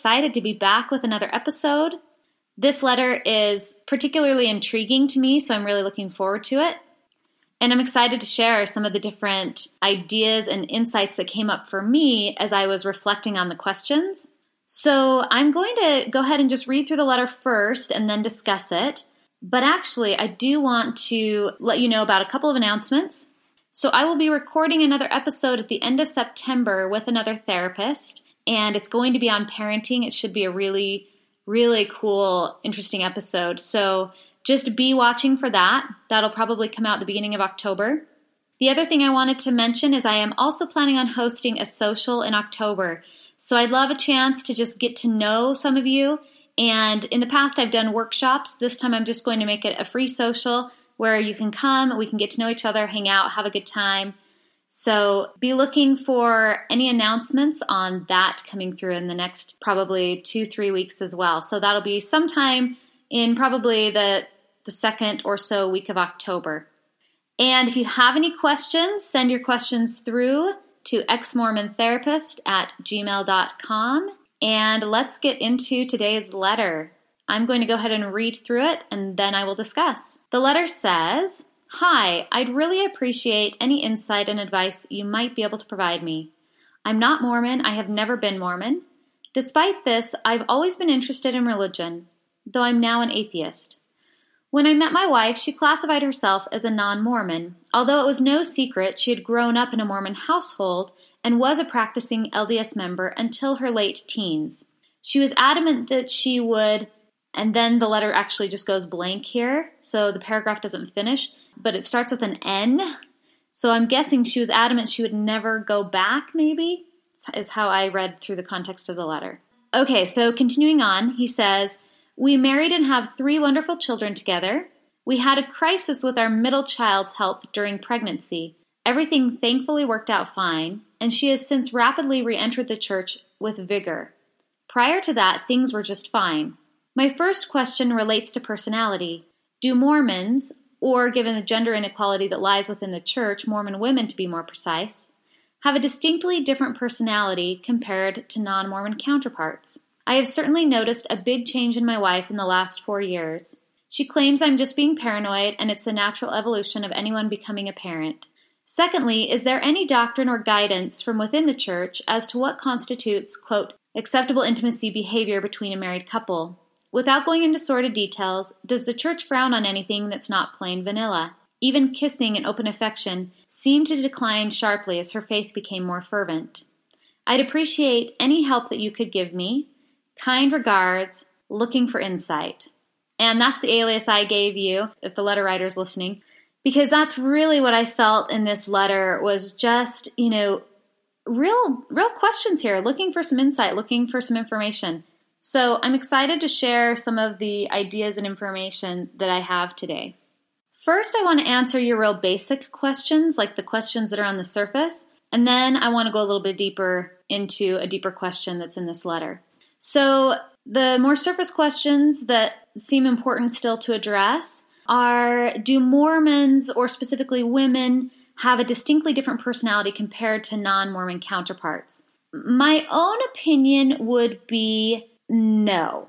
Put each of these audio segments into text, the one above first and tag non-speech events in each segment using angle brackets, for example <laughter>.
excited to be back with another episode. This letter is particularly intriguing to me, so I'm really looking forward to it. And I'm excited to share some of the different ideas and insights that came up for me as I was reflecting on the questions. So I'm going to go ahead and just read through the letter first and then discuss it. But actually, I do want to let you know about a couple of announcements. So I will be recording another episode at the end of September with another therapist, and it's going to be on parenting. It should be a really, really cool, interesting episode. So just be watching for that. That'll probably come out the beginning of October. The other thing I wanted to mention is I am also planning on hosting a social in October. So I'd love a chance to just get to know some of you. And in the past, I've done workshops. This time, I'm just going to make it a free social where you can come, we can get to know each other, hang out, have a good time. So be looking for any announcements on that coming through in the next probably two, three weeks as well. So that'll be sometime in probably the, the second or so week of October. And if you have any questions, send your questions through to exmormontherapist at gmail.com. And let's get into today's letter. I'm going to go ahead and read through it and then I will discuss. The letter says, Hi, I'd really appreciate any insight and advice you might be able to provide me. I'm not Mormon, I have never been Mormon. Despite this, I've always been interested in religion, though I'm now an atheist. When I met my wife, she classified herself as a non Mormon, although it was no secret she had grown up in a Mormon household and was a practicing LDS member until her late teens. She was adamant that she would and then the letter actually just goes blank here, so the paragraph doesn't finish, but it starts with an N. So I'm guessing she was adamant she would never go back, maybe, is how I read through the context of the letter. Okay, so continuing on, he says, We married and have three wonderful children together. We had a crisis with our middle child's health during pregnancy. Everything thankfully worked out fine, and she has since rapidly re entered the church with vigor. Prior to that, things were just fine. My first question relates to personality. Do Mormons, or given the gender inequality that lies within the church, Mormon women to be more precise, have a distinctly different personality compared to non Mormon counterparts? I have certainly noticed a big change in my wife in the last four years. She claims I'm just being paranoid and it's the natural evolution of anyone becoming a parent. Secondly, is there any doctrine or guidance from within the church as to what constitutes, quote, acceptable intimacy behavior between a married couple? Without going into sordid details, does the church frown on anything that's not plain vanilla? Even kissing and open affection seemed to decline sharply as her faith became more fervent. I'd appreciate any help that you could give me. Kind regards, looking for insight. And that's the alias I gave you, if the letter writer's listening, because that's really what I felt in this letter was just, you know, real real questions here, looking for some insight, looking for some information. So I'm excited to share some of the ideas and information that I have today. First, I want to answer your real basic questions, like the questions that are on the surface, and then I want to go a little bit deeper into a deeper question that's in this letter. So, the more surface questions that seem important still to address are Do Mormons, or specifically women, have a distinctly different personality compared to non Mormon counterparts? My own opinion would be no.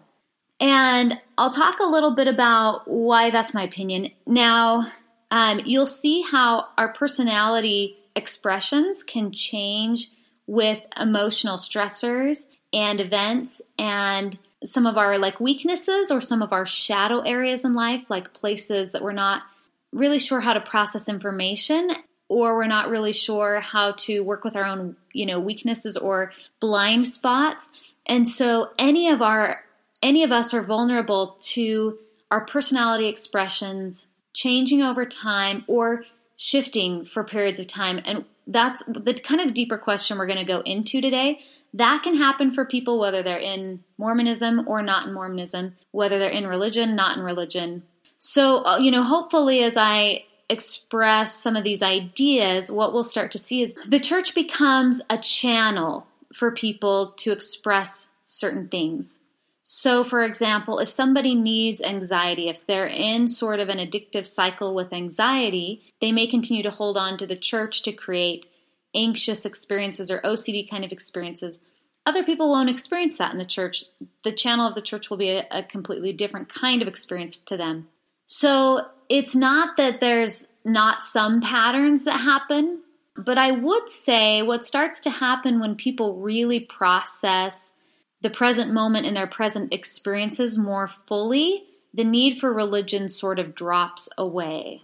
And I'll talk a little bit about why that's my opinion. Now, um, you'll see how our personality expressions can change with emotional stressors and events and some of our like weaknesses or some of our shadow areas in life like places that we're not really sure how to process information or we're not really sure how to work with our own you know weaknesses or blind spots and so any of our any of us are vulnerable to our personality expressions changing over time or shifting for periods of time. And that's the kind of deeper question we're going to go into today. That can happen for people whether they're in mormonism or not in mormonism whether they're in religion not in religion. So uh, you know hopefully as i express some of these ideas what we'll start to see is the church becomes a channel for people to express certain things. So, for example, if somebody needs anxiety, if they're in sort of an addictive cycle with anxiety, they may continue to hold on to the church to create anxious experiences or OCD kind of experiences. Other people won't experience that in the church. The channel of the church will be a, a completely different kind of experience to them. So it's not that there's not some patterns that happen, but I would say what starts to happen when people really process the present moment and their present experiences more fully, the need for religion sort of drops away.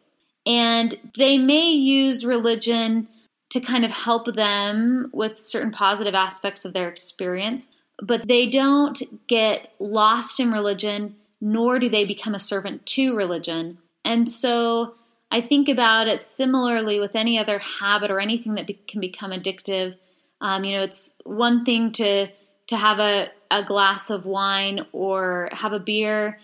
And they may use religion to kind of help them with certain positive aspects of their experience, but they don't get lost in religion, nor do they become a servant to religion. And so I think about it similarly with any other habit or anything that be- can become addictive. Um, you know, it's one thing to to have a, a glass of wine or have a beer.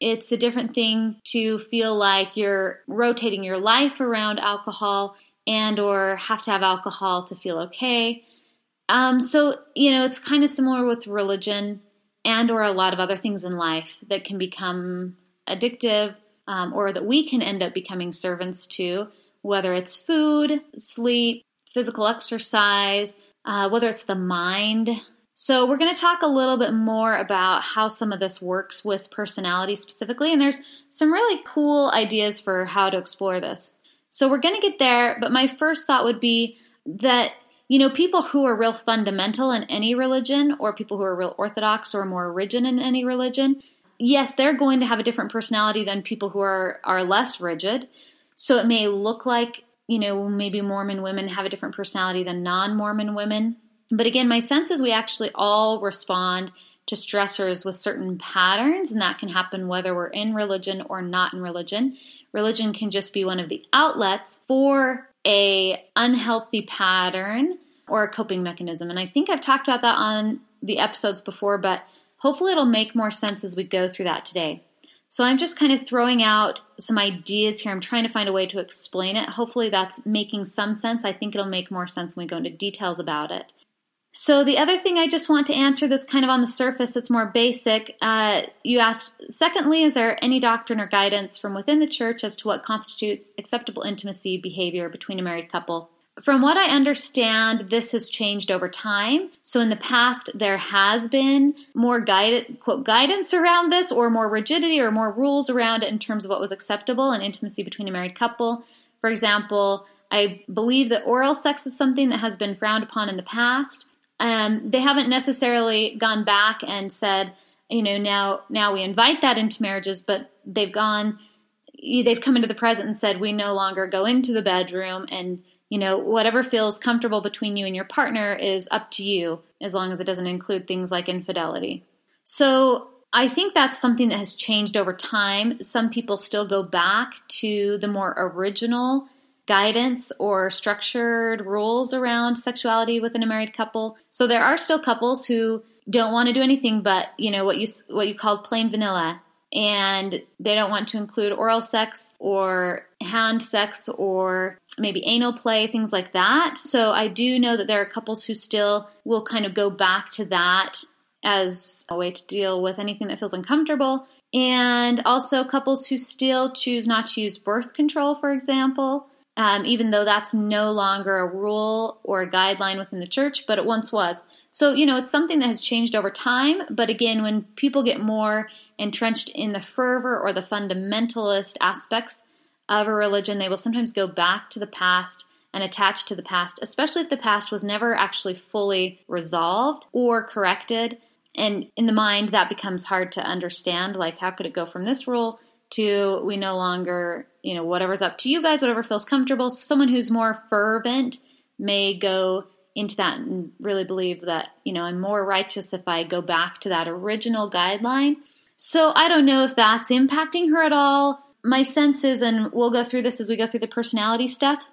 It's a different thing to feel like you're rotating your life around alcohol and or have to have alcohol to feel okay. Um, so you know, it's kind of similar with religion and or a lot of other things in life that can become addictive um, or that we can end up becoming servants to, whether it's food, sleep, physical exercise, uh, whether it's the mind. So, we're going to talk a little bit more about how some of this works with personality specifically, and there's some really cool ideas for how to explore this. So we're going to get there, but my first thought would be that you know, people who are real fundamental in any religion, or people who are real orthodox or more rigid in any religion, yes, they're going to have a different personality than people who are are less rigid. So it may look like you know maybe Mormon women have a different personality than non-Mormon women. But again, my sense is we actually all respond to stressors with certain patterns, and that can happen whether we're in religion or not in religion. Religion can just be one of the outlets for a unhealthy pattern or a coping mechanism. And I think I've talked about that on the episodes before, but hopefully it'll make more sense as we go through that today. So I'm just kind of throwing out some ideas here. I'm trying to find a way to explain it. Hopefully that's making some sense. I think it'll make more sense when we go into details about it. So, the other thing I just want to answer that's kind of on the surface, it's more basic. Uh, you asked, secondly, is there any doctrine or guidance from within the church as to what constitutes acceptable intimacy behavior between a married couple? From what I understand, this has changed over time. So in the past, there has been more quote, guidance around this or more rigidity or more rules around it in terms of what was acceptable in intimacy between a married couple. For example, I believe that oral sex is something that has been frowned upon in the past. Um, they haven't necessarily gone back and said, you know, now now we invite that into marriages, but they've gone, they've come into the present and said we no longer go into the bedroom and you know whatever feels comfortable between you and your partner is up to you as long as it doesn't include things like infidelity. So I think that's something that has changed over time. Some people still go back to the more original guidance or structured rules around sexuality within a married couple. So there are still couples who don't want to do anything but, you know, what you what you call plain vanilla and they don't want to include oral sex or hand sex or maybe anal play, things like that. So I do know that there are couples who still will kind of go back to that as a way to deal with anything that feels uncomfortable. And also couples who still choose not to use birth control, for example, um, even though that's no longer a rule or a guideline within the church, but it once was. So, you know, it's something that has changed over time. But again, when people get more entrenched in the fervor or the fundamentalist aspects of a religion, they will sometimes go back to the past and attach to the past, especially if the past was never actually fully resolved or corrected. And in the mind, that becomes hard to understand. Like, how could it go from this rule to we no longer, you know, whatever's up to you guys, whatever feels comfortable. Someone who's more fervent may go into that and really believe that, you know, I'm more righteous if I go back to that original guideline. So I don't know if that's impacting her at all. My sense is, and we'll go through this as we go through the personality stuff,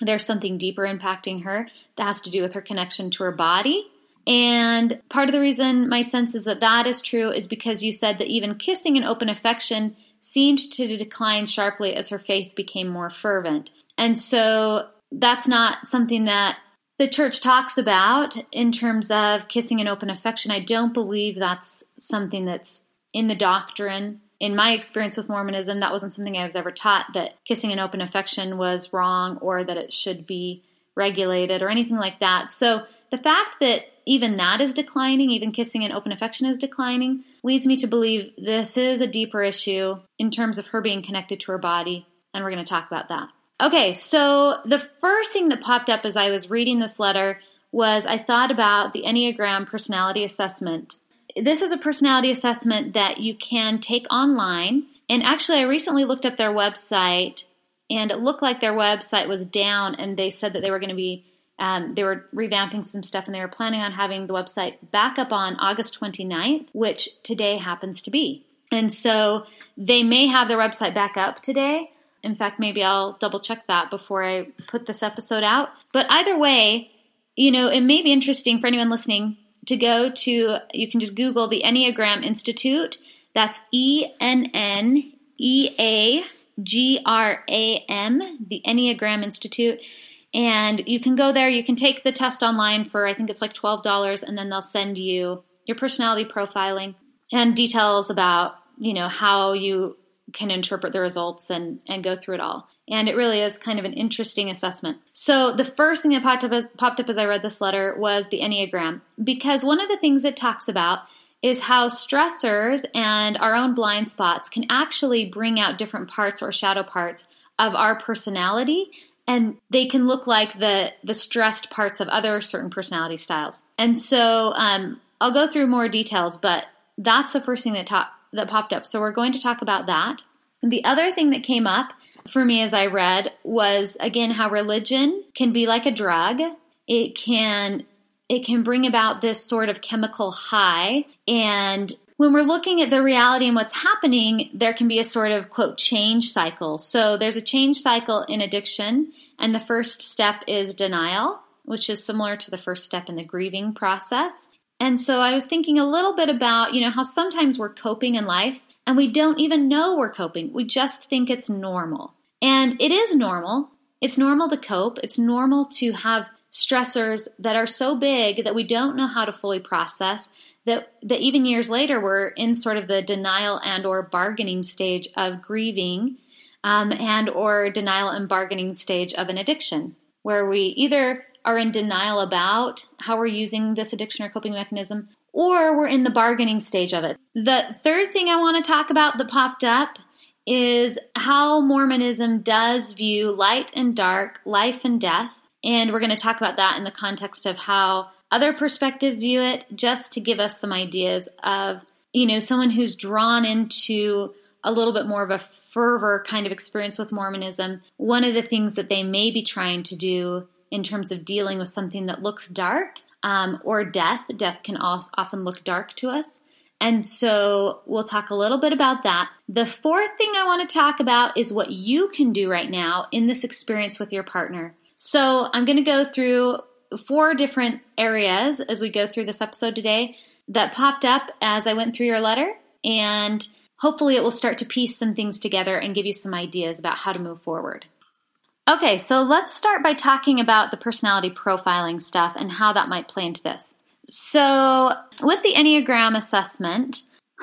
there's something deeper impacting her that has to do with her connection to her body. And part of the reason my sense is that that is true is because you said that even kissing and open affection seemed to decline sharply as her faith became more fervent. And so that's not something that the church talks about in terms of kissing and open affection. I don't believe that's something that's in the doctrine. In my experience with Mormonism, that wasn't something I was ever taught that kissing and open affection was wrong or that it should be regulated or anything like that. So the fact that even that is declining, even kissing and open affection is declining, leads me to believe this is a deeper issue in terms of her being connected to her body. And we're going to talk about that. Okay, so the first thing that popped up as I was reading this letter was I thought about the Enneagram personality assessment. This is a personality assessment that you can take online. And actually, I recently looked up their website and it looked like their website was down and they said that they were going to be um, they were revamping some stuff and they were planning on having the website back up on August 29th, which today happens to be. And so they may have their website back up today. In fact, maybe I'll double check that before I put this episode out. But either way, you know, it may be interesting for anyone listening to go to, you can just Google the Enneagram Institute. That's E N N E A G R A M, the Enneagram Institute. And you can go there, you can take the test online for, I think it's like $12, and then they'll send you your personality profiling and details about, you know, how you can interpret the results and, and go through it all. And it really is kind of an interesting assessment. So the first thing that popped up, as, popped up as I read this letter was the Enneagram, because one of the things it talks about is how stressors and our own blind spots can actually bring out different parts or shadow parts of our personality and they can look like the the stressed parts of other certain personality styles. And so um, I'll go through more details, but that's the first thing that top, that popped up. So we're going to talk about that. The other thing that came up for me as I read was again how religion can be like a drug. It can it can bring about this sort of chemical high and when we're looking at the reality and what's happening, there can be a sort of quote change cycle. So there's a change cycle in addiction, and the first step is denial, which is similar to the first step in the grieving process. And so I was thinking a little bit about, you know, how sometimes we're coping in life and we don't even know we're coping. We just think it's normal. And it is normal. It's normal to cope. It's normal to have stressors that are so big that we don't know how to fully process that, that even years later we're in sort of the denial and or bargaining stage of grieving um, and or denial and bargaining stage of an addiction where we either are in denial about how we're using this addiction or coping mechanism or we're in the bargaining stage of it the third thing i want to talk about that popped up is how mormonism does view light and dark life and death and we're going to talk about that in the context of how other perspectives view it, just to give us some ideas of, you know, someone who's drawn into a little bit more of a fervor kind of experience with Mormonism. One of the things that they may be trying to do in terms of dealing with something that looks dark um, or death, death can often look dark to us. And so we'll talk a little bit about that. The fourth thing I want to talk about is what you can do right now in this experience with your partner. So I'm going to go through four different areas as we go through this episode today that popped up as I went through your letter, and hopefully it will start to piece some things together and give you some ideas about how to move forward. Okay, so let's start by talking about the personality profiling stuff and how that might play into this. So, with the Enneagram assessment,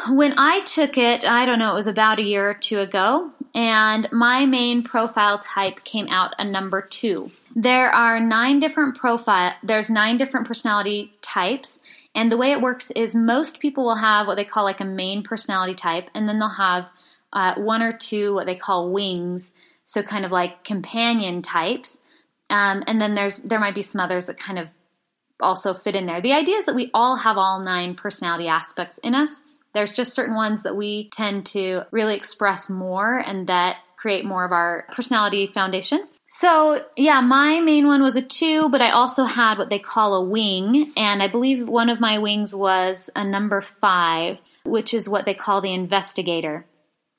when I took it, I don't know, it was about a year or two ago, and my main profile type came out a number two. There are nine different profile. There's nine different personality types, and the way it works is most people will have what they call like a main personality type, and then they'll have uh, one or two what they call wings, so kind of like companion types. Um, and then there's there might be some others that kind of also fit in there. The idea is that we all have all nine personality aspects in us. There's just certain ones that we tend to really express more and that create more of our personality foundation. So, yeah, my main one was a two, but I also had what they call a wing. And I believe one of my wings was a number five, which is what they call the investigator.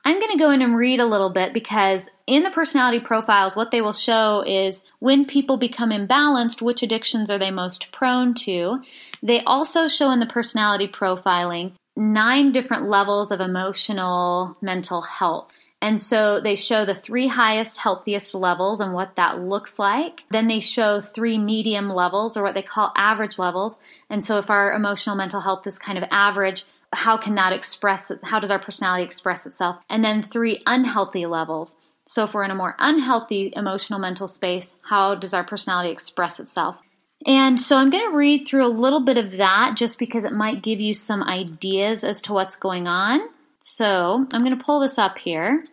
I'm going to go in and read a little bit because in the personality profiles, what they will show is when people become imbalanced, which addictions are they most prone to. They also show in the personality profiling nine different levels of emotional mental health. And so they show the three highest, healthiest levels and what that looks like. Then they show three medium levels or what they call average levels. And so if our emotional mental health is kind of average, how can that express, how does our personality express itself? And then three unhealthy levels. So, if we're in a more unhealthy emotional mental space, how does our personality express itself? And so I'm going to read through a little bit of that just because it might give you some ideas as to what's going on. So I'm going to pull this up here.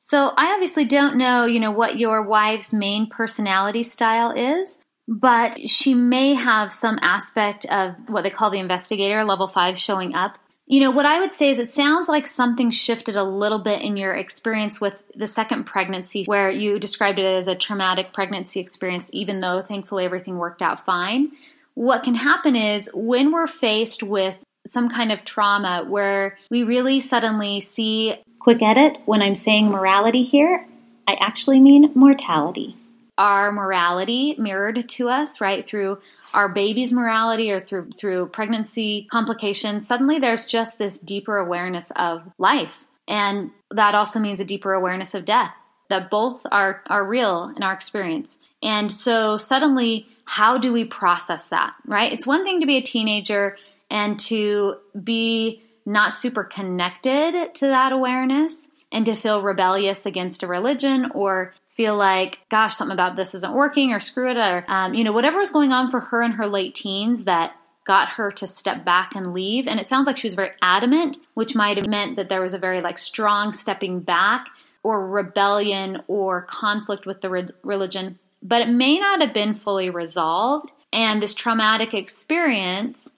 So I obviously don't know, you know, what your wife's main personality style is, but she may have some aspect of what they call the investigator level 5 showing up you know, what I would say is it sounds like something shifted a little bit in your experience with the second pregnancy, where you described it as a traumatic pregnancy experience, even though thankfully everything worked out fine. What can happen is when we're faced with some kind of trauma where we really suddenly see, quick edit, when I'm saying morality here, I actually mean mortality. Our morality mirrored to us, right, through our baby's morality or through through pregnancy complications, suddenly there's just this deeper awareness of life. And that also means a deeper awareness of death. That both are are real in our experience. And so suddenly how do we process that, right? It's one thing to be a teenager and to be not super connected to that awareness and to feel rebellious against a religion or feel like, gosh, something about this isn't working or screw it or, um, you know, whatever was going on for her in her late teens that got her to step back and leave. And it sounds like she was very adamant, which might have meant that there was a very like strong stepping back or rebellion or conflict with the re- religion, but it may not have been fully resolved. And this traumatic experience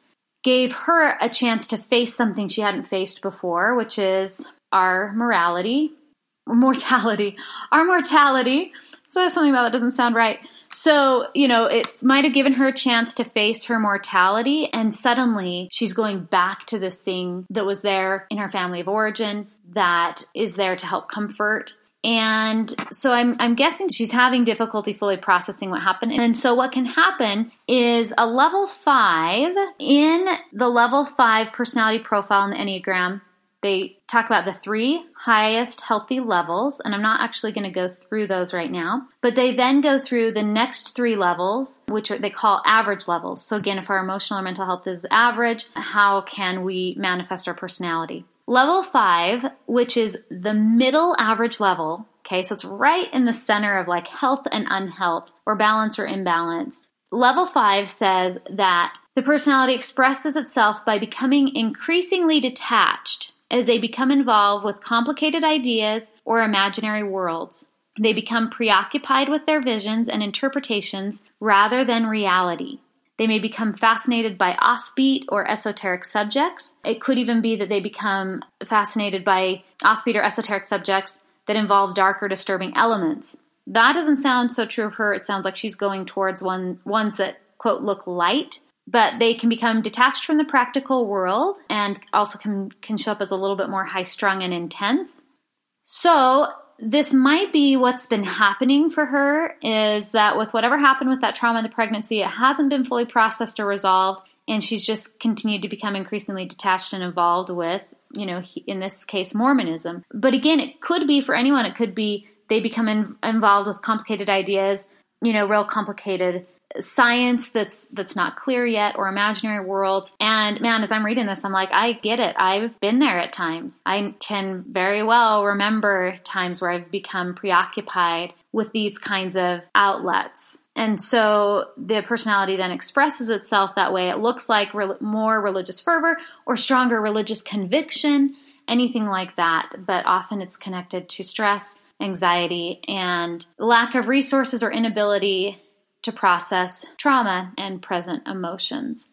gave her a chance to face something she hadn't faced before, which is our morality mortality, our mortality. So that's something about that doesn't sound right. So, you know, it might have given her a chance to face her mortality, and suddenly she's going back to this thing that was there in her family of origin that is there to help comfort. And so I'm, I'm guessing she's having difficulty fully processing what happened. And so what can happen is a level five in the level five personality profile in the Enneagram they talk about the three highest healthy levels, and I'm not actually going to go through those right now. But they then go through the next three levels, which are, they call average levels. So, again, if our emotional or mental health is average, how can we manifest our personality? Level five, which is the middle average level, okay, so it's right in the center of like health and unhealth, or balance or imbalance. Level five says that the personality expresses itself by becoming increasingly detached as they become involved with complicated ideas or imaginary worlds. They become preoccupied with their visions and interpretations rather than reality. They may become fascinated by offbeat or esoteric subjects. It could even be that they become fascinated by offbeat or esoteric subjects that involve dark or disturbing elements. That doesn't sound so true of her. It sounds like she's going towards one ones that quote look light but they can become detached from the practical world and also can, can show up as a little bit more high strung and intense. So, this might be what's been happening for her is that with whatever happened with that trauma in the pregnancy, it hasn't been fully processed or resolved, and she's just continued to become increasingly detached and involved with, you know, in this case, Mormonism. But again, it could be for anyone, it could be they become in, involved with complicated ideas, you know, real complicated science that's that's not clear yet or imaginary worlds and man as i'm reading this i'm like i get it. I've been there at times. I can very well remember times where i've become preoccupied with these kinds of outlets. And so the personality then expresses itself that way. It looks like re- more religious fervor or stronger religious conviction anything like that. But often it's connected to stress anxiety and lack of resources or inability to process trauma and present emotions.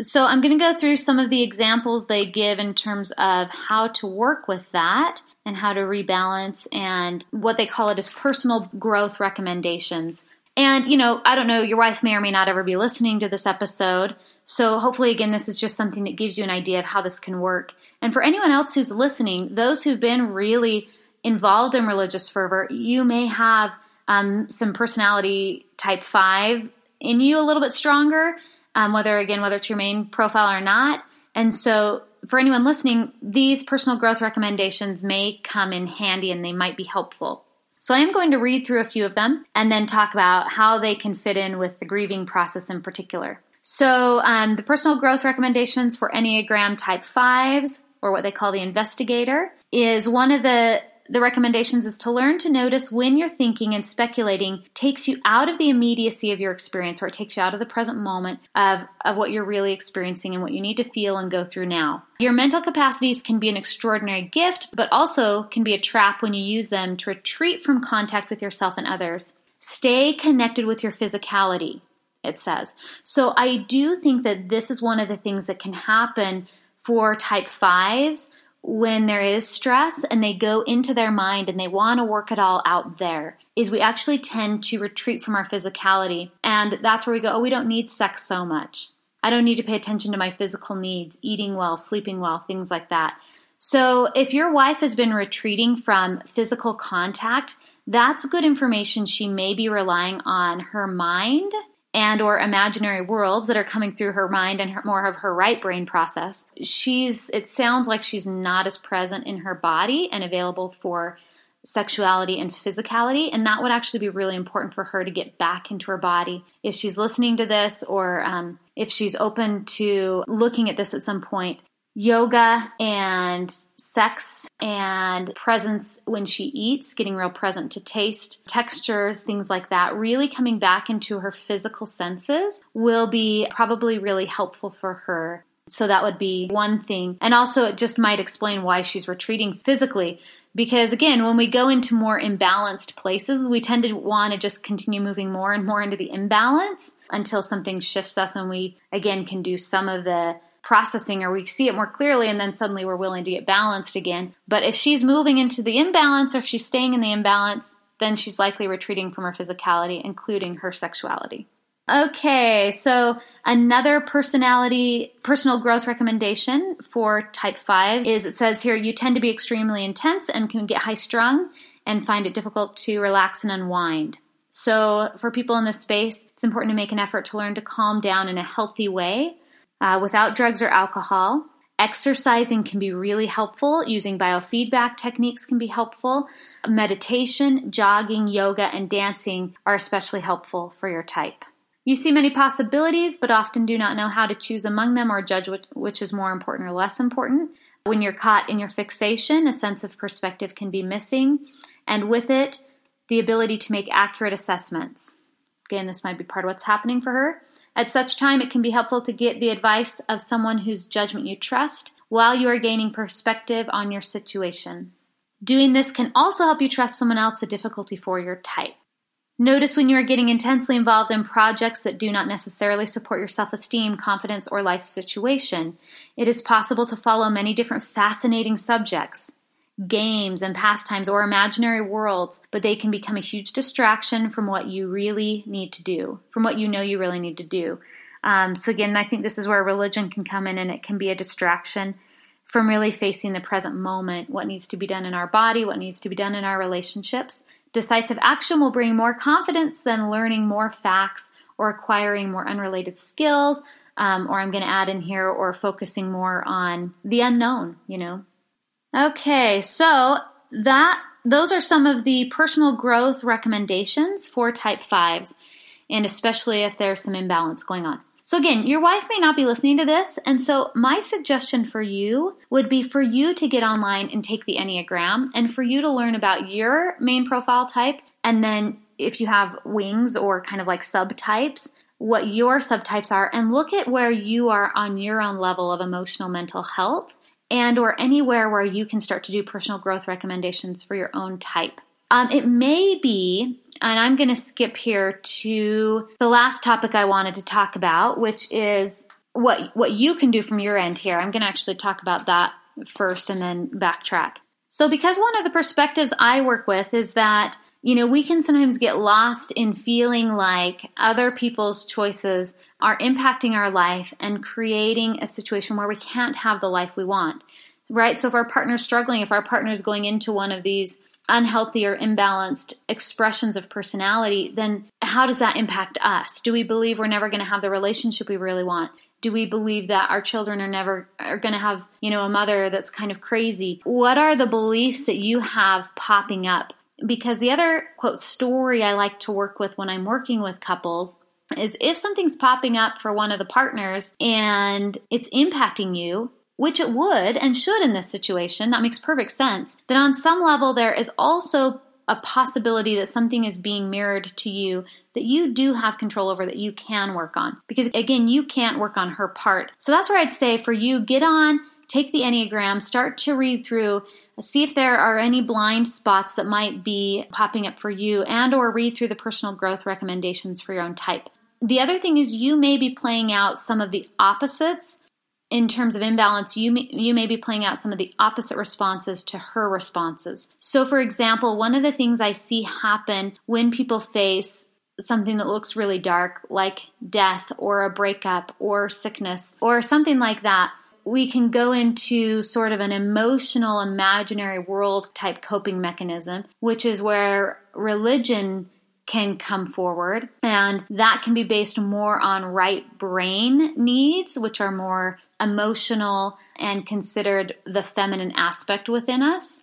So, I'm going to go through some of the examples they give in terms of how to work with that and how to rebalance and what they call it as personal growth recommendations. And, you know, I don't know, your wife may or may not ever be listening to this episode. So, hopefully, again, this is just something that gives you an idea of how this can work. And for anyone else who's listening, those who've been really involved in religious fervor, you may have um, some personality type 5 in you a little bit stronger, um, whether, again, whether it's your main profile or not. And so, for anyone listening, these personal growth recommendations may come in handy and they might be helpful. So, I am going to read through a few of them and then talk about how they can fit in with the grieving process in particular. So, um, the personal growth recommendations for Enneagram Type 5s, or what they call the investigator, is one of the the recommendations is to learn to notice when your thinking and speculating takes you out of the immediacy of your experience or it takes you out of the present moment of, of what you're really experiencing and what you need to feel and go through now. Your mental capacities can be an extraordinary gift, but also can be a trap when you use them to retreat from contact with yourself and others. Stay connected with your physicality, it says. So I do think that this is one of the things that can happen for type fives when there is stress and they go into their mind and they want to work it all out there is we actually tend to retreat from our physicality. And that's where we go, oh, we don't need sex so much. I don't need to pay attention to my physical needs, eating well, sleeping well, things like that. So if your wife has been retreating from physical contact, that's good information. She may be relying on her mind and or imaginary worlds that are coming through her mind and her, more of her right brain process. She's it sounds like she's not as present in her body and available for sexuality and physicality and that would actually be really important for her to get back into her body. If she's listening to this or um, if she's open to looking at this at some point yoga and sex and presence when she eats, getting real present to taste, textures, things like that, really coming back into her physical senses will be probably really helpful for her. So that would be one thing. And also, it just might explain why she's retreating physically. Because again, when we go into more imbalanced places, we tend to want to just continue moving more and more into the imbalance until something shifts us and we again can do some of the processing or we see it more clearly and then suddenly we're willing to get balanced again. But if she's moving into the imbalance or if she's staying in the imbalance, then she's likely retreating from her physicality, including her sexuality. Okay, so another personality, personal growth recommendation for type 5 is it says here you tend to be extremely intense and can get high strung and find it difficult to relax and unwind. So, for people in this space, it's important to make an effort to learn to calm down in a healthy way uh, without drugs or alcohol. Exercising can be really helpful. Using biofeedback techniques can be helpful. Meditation, jogging, yoga, and dancing are especially helpful for your type. You see many possibilities, but often do not know how to choose among them or judge which, which is more important or less important. When you're caught in your fixation, a sense of perspective can be missing, and with it, the ability to make accurate assessments. Again, this might be part of what's happening for her. At such time, it can be helpful to get the advice of someone whose judgment you trust while you are gaining perspective on your situation. Doing this can also help you trust someone else a difficulty for your type. Notice when you are getting intensely involved in projects that do not necessarily support your self esteem, confidence, or life situation. It is possible to follow many different fascinating subjects games and pastimes or imaginary worlds, but they can become a huge distraction from what you really need to do, from what you know you really need to do. Um, so, again, I think this is where religion can come in and it can be a distraction from really facing the present moment, what needs to be done in our body, what needs to be done in our relationships. Decisive action will bring more confidence than learning more facts or acquiring more unrelated skills. Um, or I'm going to add in here, or focusing more on the unknown, you know, Okay, so that those are some of the personal growth recommendations for type 5s, and especially if there's some imbalance going on. So, again, your wife may not be listening to this, and so my suggestion for you would be for you to get online and take the Enneagram and for you to learn about your main profile type, and then if you have wings or kind of like subtypes, what your subtypes are, and look at where you are on your own level of emotional mental health and or anywhere where you can start to do personal growth recommendations for your own type. Um, it may be, and I'm going to skip here to the last topic I wanted to talk about, which is what what you can do from your end here. I'm going to actually talk about that first and then backtrack. So, because one of the perspectives I work with is that you know we can sometimes get lost in feeling like other people's choices are impacting our life and creating a situation where we can't have the life we want. Right? So if our partner's struggling, if our partner's going into one of these unhealthy or imbalanced expressions of personality, then how does that impact us? Do we believe we're never going to have the relationship we really want? Do we believe that our children are never are going to have, you know, a mother that's kind of crazy? What are the beliefs that you have popping up? Because the other quote story I like to work with when I'm working with couples is if something's popping up for one of the partners and it's impacting you, which it would and should in this situation, that makes perfect sense, then on some level there is also a possibility that something is being mirrored to you that you do have control over that you can work on. Because again, you can't work on her part. So that's where I'd say for you, get on, take the Enneagram, start to read through, see if there are any blind spots that might be popping up for you and or read through the personal growth recommendations for your own type. The other thing is you may be playing out some of the opposites in terms of imbalance, you may, you may be playing out some of the opposite responses to her responses. So, for example, one of the things I see happen when people face something that looks really dark, like death or a breakup or sickness or something like that, we can go into sort of an emotional, imaginary world type coping mechanism, which is where religion can come forward. And that can be based more on right brain needs, which are more emotional and considered the feminine aspect within us.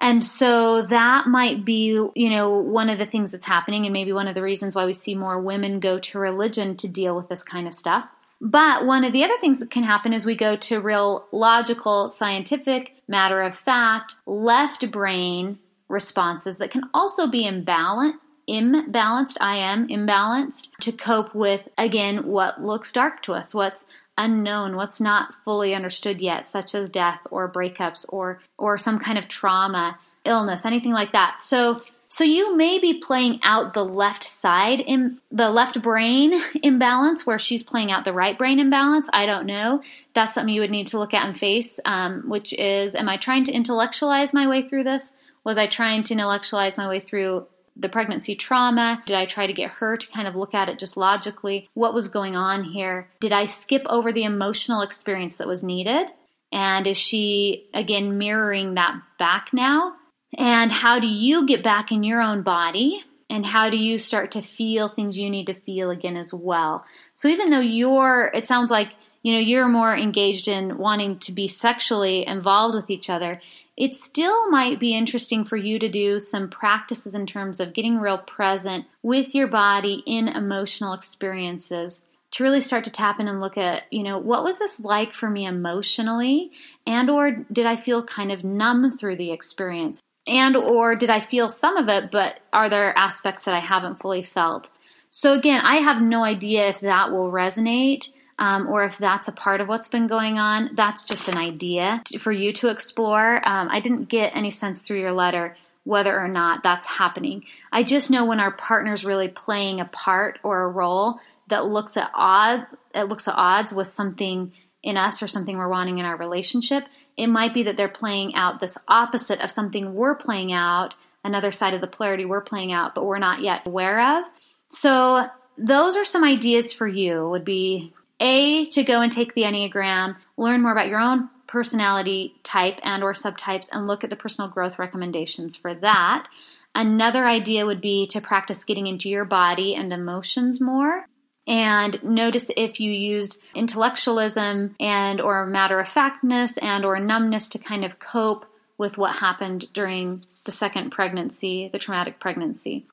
And so that might be, you know, one of the things that's happening, and maybe one of the reasons why we see more women go to religion to deal with this kind of stuff. But one of the other things that can happen is we go to real logical, scientific, matter of fact, left brain responses that can also be imbalanced imbalanced, I am imbalanced to cope with, again, what looks dark to us, what's unknown, what's not fully understood yet, such as death or breakups or, or some kind of trauma, illness, anything like that. So, so you may be playing out the left side in the left brain <laughs> imbalance where she's playing out the right brain imbalance. I don't know. That's something you would need to look at and face, um, which is, am I trying to intellectualize my way through this? Was I trying to intellectualize my way through the pregnancy trauma? Did I try to get her to kind of look at it just logically? What was going on here? Did I skip over the emotional experience that was needed? And is she, again, mirroring that back now? And how do you get back in your own body? And how do you start to feel things you need to feel again as well? So even though you're, it sounds like, you know, you're more engaged in wanting to be sexually involved with each other, it still might be interesting for you to do some practices in terms of getting real present with your body in emotional experiences to really start to tap in and look at you know what was this like for me emotionally? And or did i feel kind of numb through the experience? And or did i feel some of it but are there aspects that i haven't fully felt? So again i have no idea if that will resonate um, or if that's a part of what's been going on, that's just an idea for you to explore. Um, I didn't get any sense through your letter whether or not that's happening. I just know when our partner's really playing a part or a role that looks at odd, it looks at odds with something in us or something we're wanting in our relationship. It might be that they're playing out this opposite of something we're playing out, another side of the polarity we're playing out, but we're not yet aware of. So those are some ideas for you would be a, to go and take the Enneagram, learn more about your own personality type and or subtypes and look at the personal growth recommendations for that. Another idea would be to practice getting into your body and emotions more and notice if you used intellectualism and or matter of factness and or numbness to kind of cope with what happened during the second pregnancy, the traumatic pregnancy.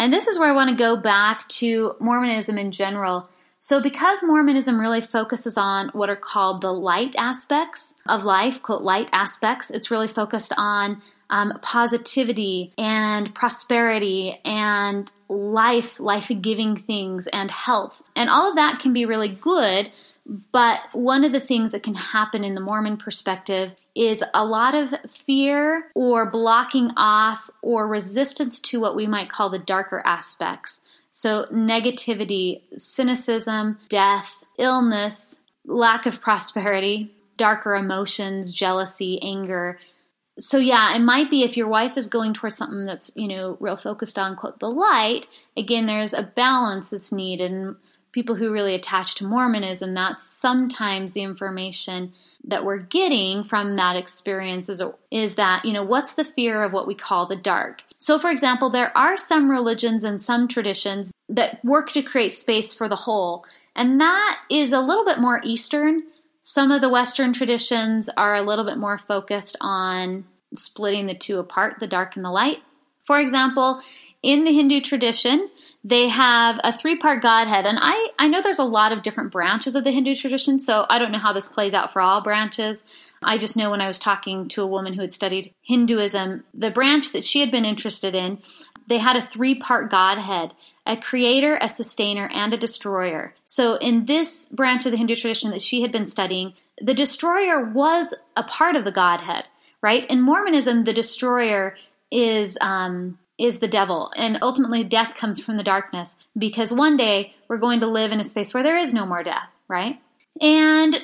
And this is where I want to go back to Mormonism in general so, because Mormonism really focuses on what are called the light aspects of life, quote, light aspects, it's really focused on um, positivity and prosperity and life, life giving things and health. And all of that can be really good. But one of the things that can happen in the Mormon perspective is a lot of fear or blocking off or resistance to what we might call the darker aspects. So, negativity, cynicism, death, illness, lack of prosperity, darker emotions, jealousy, anger. So, yeah, it might be if your wife is going towards something that's, you know, real focused on, quote, the light, again, there's a balance that's needed. And people who really attach to Mormonism, that's sometimes the information that we're getting from that experience is, is that, you know, what's the fear of what we call the dark? So, for example, there are some religions and some traditions that work to create space for the whole, and that is a little bit more Eastern. Some of the Western traditions are a little bit more focused on splitting the two apart, the dark and the light. For example, in the Hindu tradition, they have a three part Godhead. And I, I know there's a lot of different branches of the Hindu tradition, so I don't know how this plays out for all branches. I just know when I was talking to a woman who had studied Hinduism, the branch that she had been interested in, they had a three part Godhead a creator, a sustainer, and a destroyer. So, in this branch of the Hindu tradition that she had been studying, the destroyer was a part of the Godhead, right? In Mormonism, the destroyer is um, is the devil, and ultimately death comes from the darkness because one day we're going to live in a space where there is no more death, right? And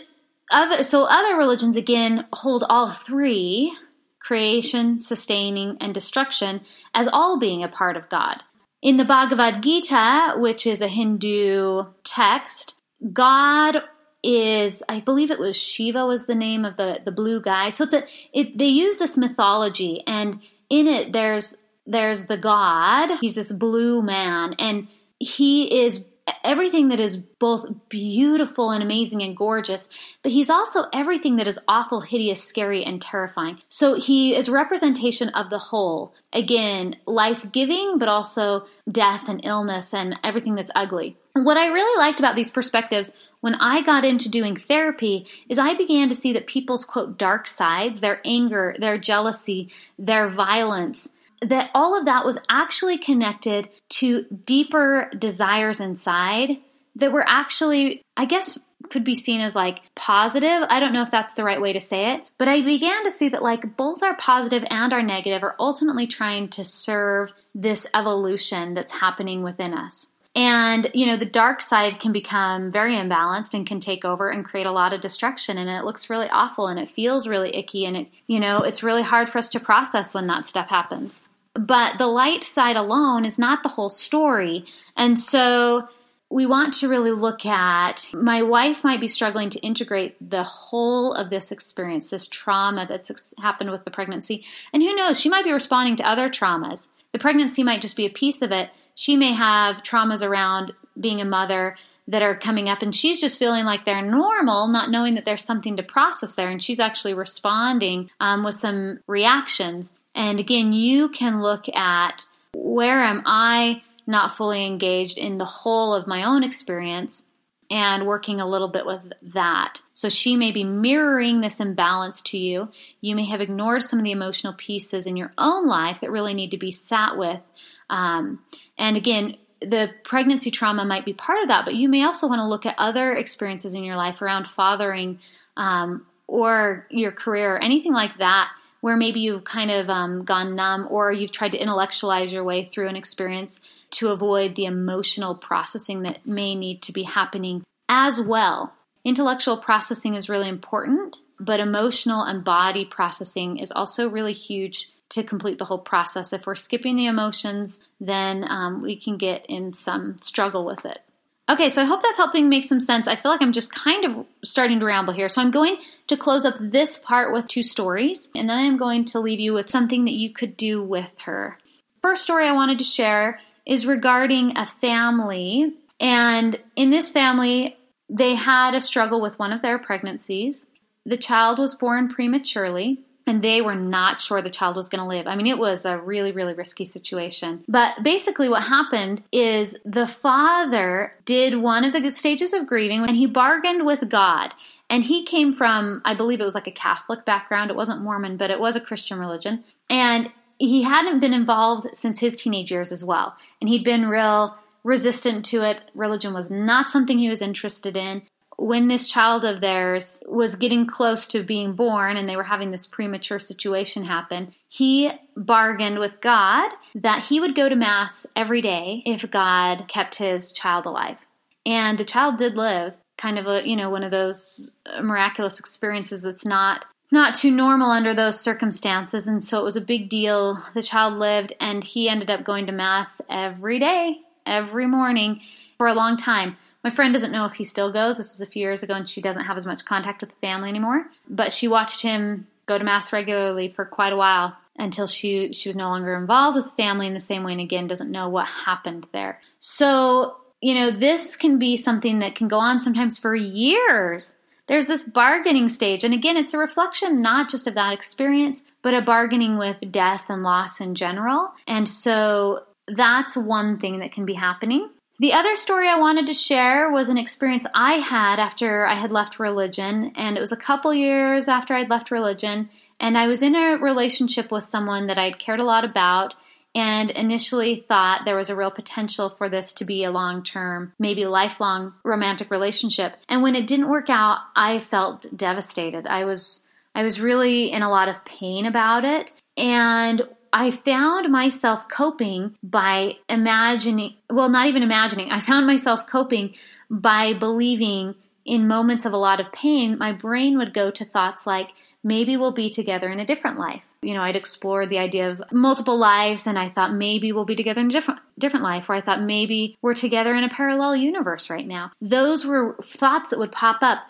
other, so other religions again hold all three creation, sustaining, and destruction as all being a part of God. In the Bhagavad Gita, which is a Hindu text, God is I believe it was Shiva was the name of the the blue guy. So it's a it, they use this mythology and in it there's there's the god. He's this blue man and he is everything that is both beautiful and amazing and gorgeous, but he's also everything that is awful, hideous, scary, and terrifying. So he is representation of the whole. Again, life giving, but also death and illness and everything that's ugly. What I really liked about these perspectives when I got into doing therapy is I began to see that people's quote dark sides, their anger, their jealousy, their violence, that all of that was actually connected to deeper desires inside that were actually, I guess, could be seen as like positive. I don't know if that's the right way to say it, but I began to see that like both our positive and our negative are ultimately trying to serve this evolution that's happening within us. And, you know, the dark side can become very imbalanced and can take over and create a lot of destruction. And it looks really awful and it feels really icky. And it, you know, it's really hard for us to process when that stuff happens. But the light side alone is not the whole story. And so we want to really look at my wife might be struggling to integrate the whole of this experience, this trauma that's happened with the pregnancy. And who knows, she might be responding to other traumas. The pregnancy might just be a piece of it she may have traumas around being a mother that are coming up and she's just feeling like they're normal not knowing that there's something to process there and she's actually responding um, with some reactions and again you can look at where am i not fully engaged in the whole of my own experience and working a little bit with that. So she may be mirroring this imbalance to you. You may have ignored some of the emotional pieces in your own life that really need to be sat with. Um, and again, the pregnancy trauma might be part of that, but you may also want to look at other experiences in your life around fathering um, or your career or anything like that, where maybe you've kind of um, gone numb or you've tried to intellectualize your way through an experience to avoid the emotional processing that may need to be happening as well. Intellectual processing is really important, but emotional and body processing is also really huge to complete the whole process. If we're skipping the emotions, then um, we can get in some struggle with it. Okay, so I hope that's helping make some sense. I feel like I'm just kind of starting to ramble here. So I'm going to close up this part with two stories, and then I'm going to leave you with something that you could do with her. First story I wanted to share is regarding a family, and in this family, they had a struggle with one of their pregnancies. The child was born prematurely, and they were not sure the child was going to live. I mean, it was a really, really risky situation. But basically, what happened is the father did one of the stages of grieving and he bargained with God. And he came from, I believe it was like a Catholic background. It wasn't Mormon, but it was a Christian religion. And he hadn't been involved since his teenage years as well. And he'd been real resistant to it. Religion was not something he was interested in when this child of theirs was getting close to being born and they were having this premature situation happen, he bargained with God that he would go to Mass every day if God kept his child alive. And the child did live, kind of a, you know, one of those miraculous experiences that's not not too normal under those circumstances. And so it was a big deal. The child lived and he ended up going to mass every day every morning for a long time my friend doesn't know if he still goes. This was a few years ago, and she doesn't have as much contact with the family anymore. But she watched him go to mass regularly for quite a while until she she was no longer involved with the family in the same way, and again doesn't know what happened there. So you know this can be something that can go on sometimes for years. There's this bargaining stage, and again, it's a reflection not just of that experience, but a bargaining with death and loss in general. And so that's one thing that can be happening. The other story I wanted to share was an experience I had after I had left religion, and it was a couple years after I'd left religion, and I was in a relationship with someone that I'd cared a lot about and initially thought there was a real potential for this to be a long term, maybe lifelong romantic relationship. And when it didn't work out, I felt devastated. I was I was really in a lot of pain about it. And I found myself coping by imagining, well, not even imagining, I found myself coping by believing in moments of a lot of pain, my brain would go to thoughts like, maybe we'll be together in a different life. You know, I'd explored the idea of multiple lives and I thought maybe we'll be together in a different different life or I thought maybe we're together in a parallel universe right now. Those were thoughts that would pop up.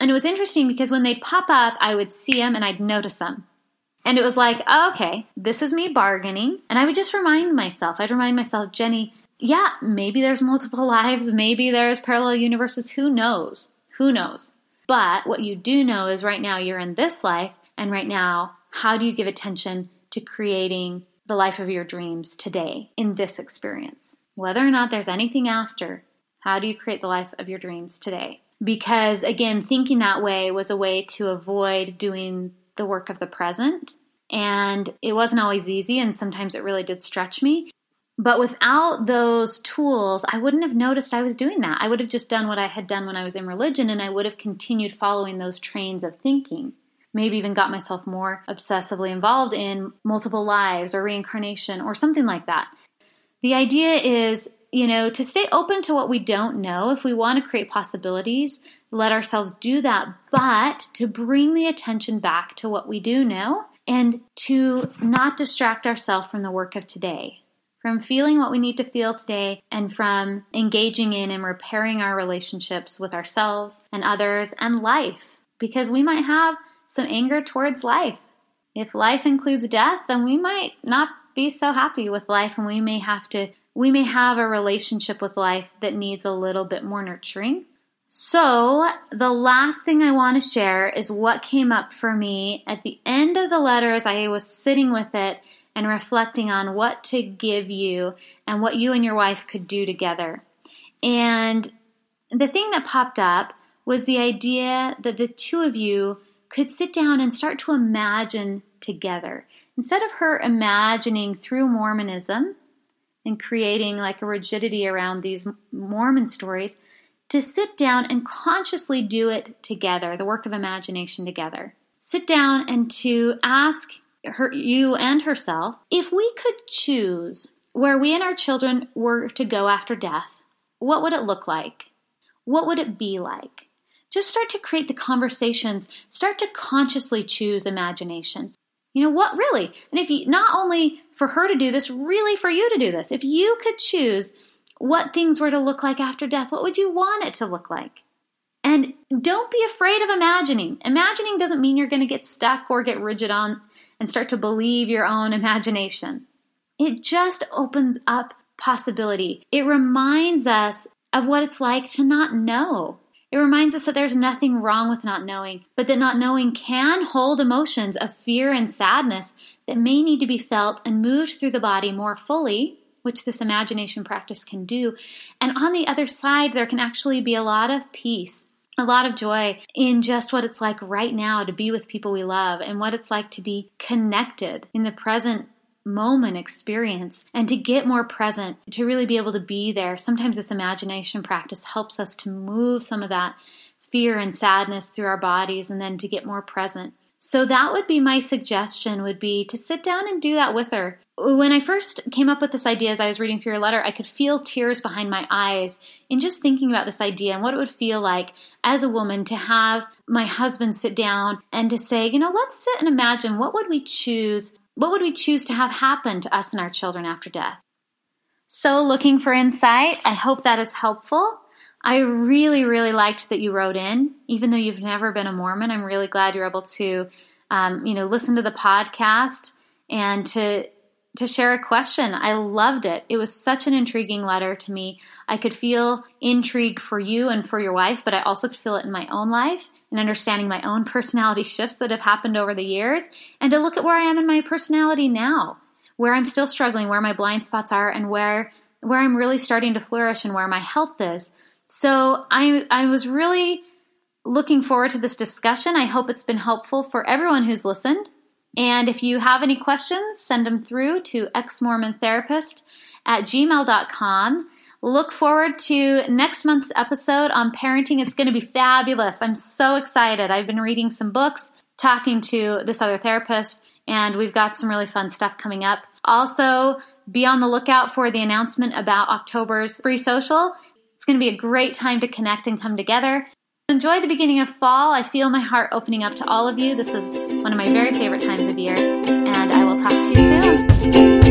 And it was interesting because when they'd pop up, I would see them and I'd notice them. And it was like, oh, okay, this is me bargaining. And I would just remind myself, I'd remind myself, Jenny, yeah, maybe there's multiple <laughs> lives, maybe there's parallel universes, who knows? Who knows? But what you do know is right now you're in this life, and right now, how do you give attention to creating the life of your dreams today in this experience? Whether or not there's anything after, how do you create the life of your dreams today? Because again, thinking that way was a way to avoid doing the work of the present. And it wasn't always easy, and sometimes it really did stretch me. But without those tools, I wouldn't have noticed I was doing that. I would have just done what I had done when I was in religion, and I would have continued following those trains of thinking. Maybe even got myself more obsessively involved in multiple lives or reincarnation or something like that. The idea is, you know, to stay open to what we don't know. If we want to create possibilities, let ourselves do that, but to bring the attention back to what we do know and to not distract ourselves from the work of today from feeling what we need to feel today and from engaging in and repairing our relationships with ourselves and others and life because we might have some anger towards life. If life includes death, then we might not be so happy with life and we may have to we may have a relationship with life that needs a little bit more nurturing. So, the last thing I want to share is what came up for me at the end of the letter as I was sitting with it and reflecting on what to give you and what you and your wife could do together. And the thing that popped up was the idea that the two of you could sit down and start to imagine together. Instead of her imagining through Mormonism and creating like a rigidity around these Mormon stories, to sit down and consciously do it together, the work of imagination together. Sit down and to ask her, you and herself, if we could choose where we and our children were to go after death, what would it look like? What would it be like? Just start to create the conversations, start to consciously choose imagination. You know what, really? And if you, not only for her to do this, really for you to do this, if you could choose what things were to look like after death, what would you want it to look like? And don't be afraid of imagining. Imagining doesn't mean you're going to get stuck or get rigid on and start to believe your own imagination. It just opens up possibility. It reminds us of what it's like to not know. It reminds us that there's nothing wrong with not knowing, but that not knowing can hold emotions of fear and sadness that may need to be felt and moved through the body more fully, which this imagination practice can do. And on the other side, there can actually be a lot of peace a lot of joy in just what it's like right now to be with people we love and what it's like to be connected in the present moment experience and to get more present, to really be able to be there. Sometimes this imagination practice helps us to move some of that fear and sadness through our bodies and then to get more present. So that would be my suggestion would be to sit down and do that with her. When I first came up with this idea as I was reading through your letter, I could feel tears behind my eyes in just thinking about this idea and what it would feel like as a woman to have my husband sit down and to say, you know, let's sit and imagine what would we choose? What would we choose to have happen to us and our children after death? So, looking for insight, I hope that is helpful. I really, really liked that you wrote in, even though you've never been a Mormon. I'm really glad you're able to, um, you know, listen to the podcast and to to share a question. I loved it. It was such an intriguing letter to me. I could feel intrigue for you and for your wife, but I also could feel it in my own life and understanding my own personality <laughs> shifts that have happened over the years, and to look at where I am in my personality now where I'm still struggling, where my blind spots are, and where where I'm really starting to flourish and where my health is. So I I was really looking forward to this discussion. I hope it's been helpful for everyone who's listened. And if you have any questions, send them through to exmormontherapist at gmail.com. Look forward to next month's episode on parenting. It's going to be fabulous. I'm so excited. I've been reading some books, talking to this other therapist, and we've got some really fun stuff coming up. Also, be on the lookout for the announcement about October's free social. It's going to be a great time to connect and come together. Enjoy the beginning of fall. I feel my heart opening up to all of you. This is one of my very favorite times of year, and I will talk to you soon.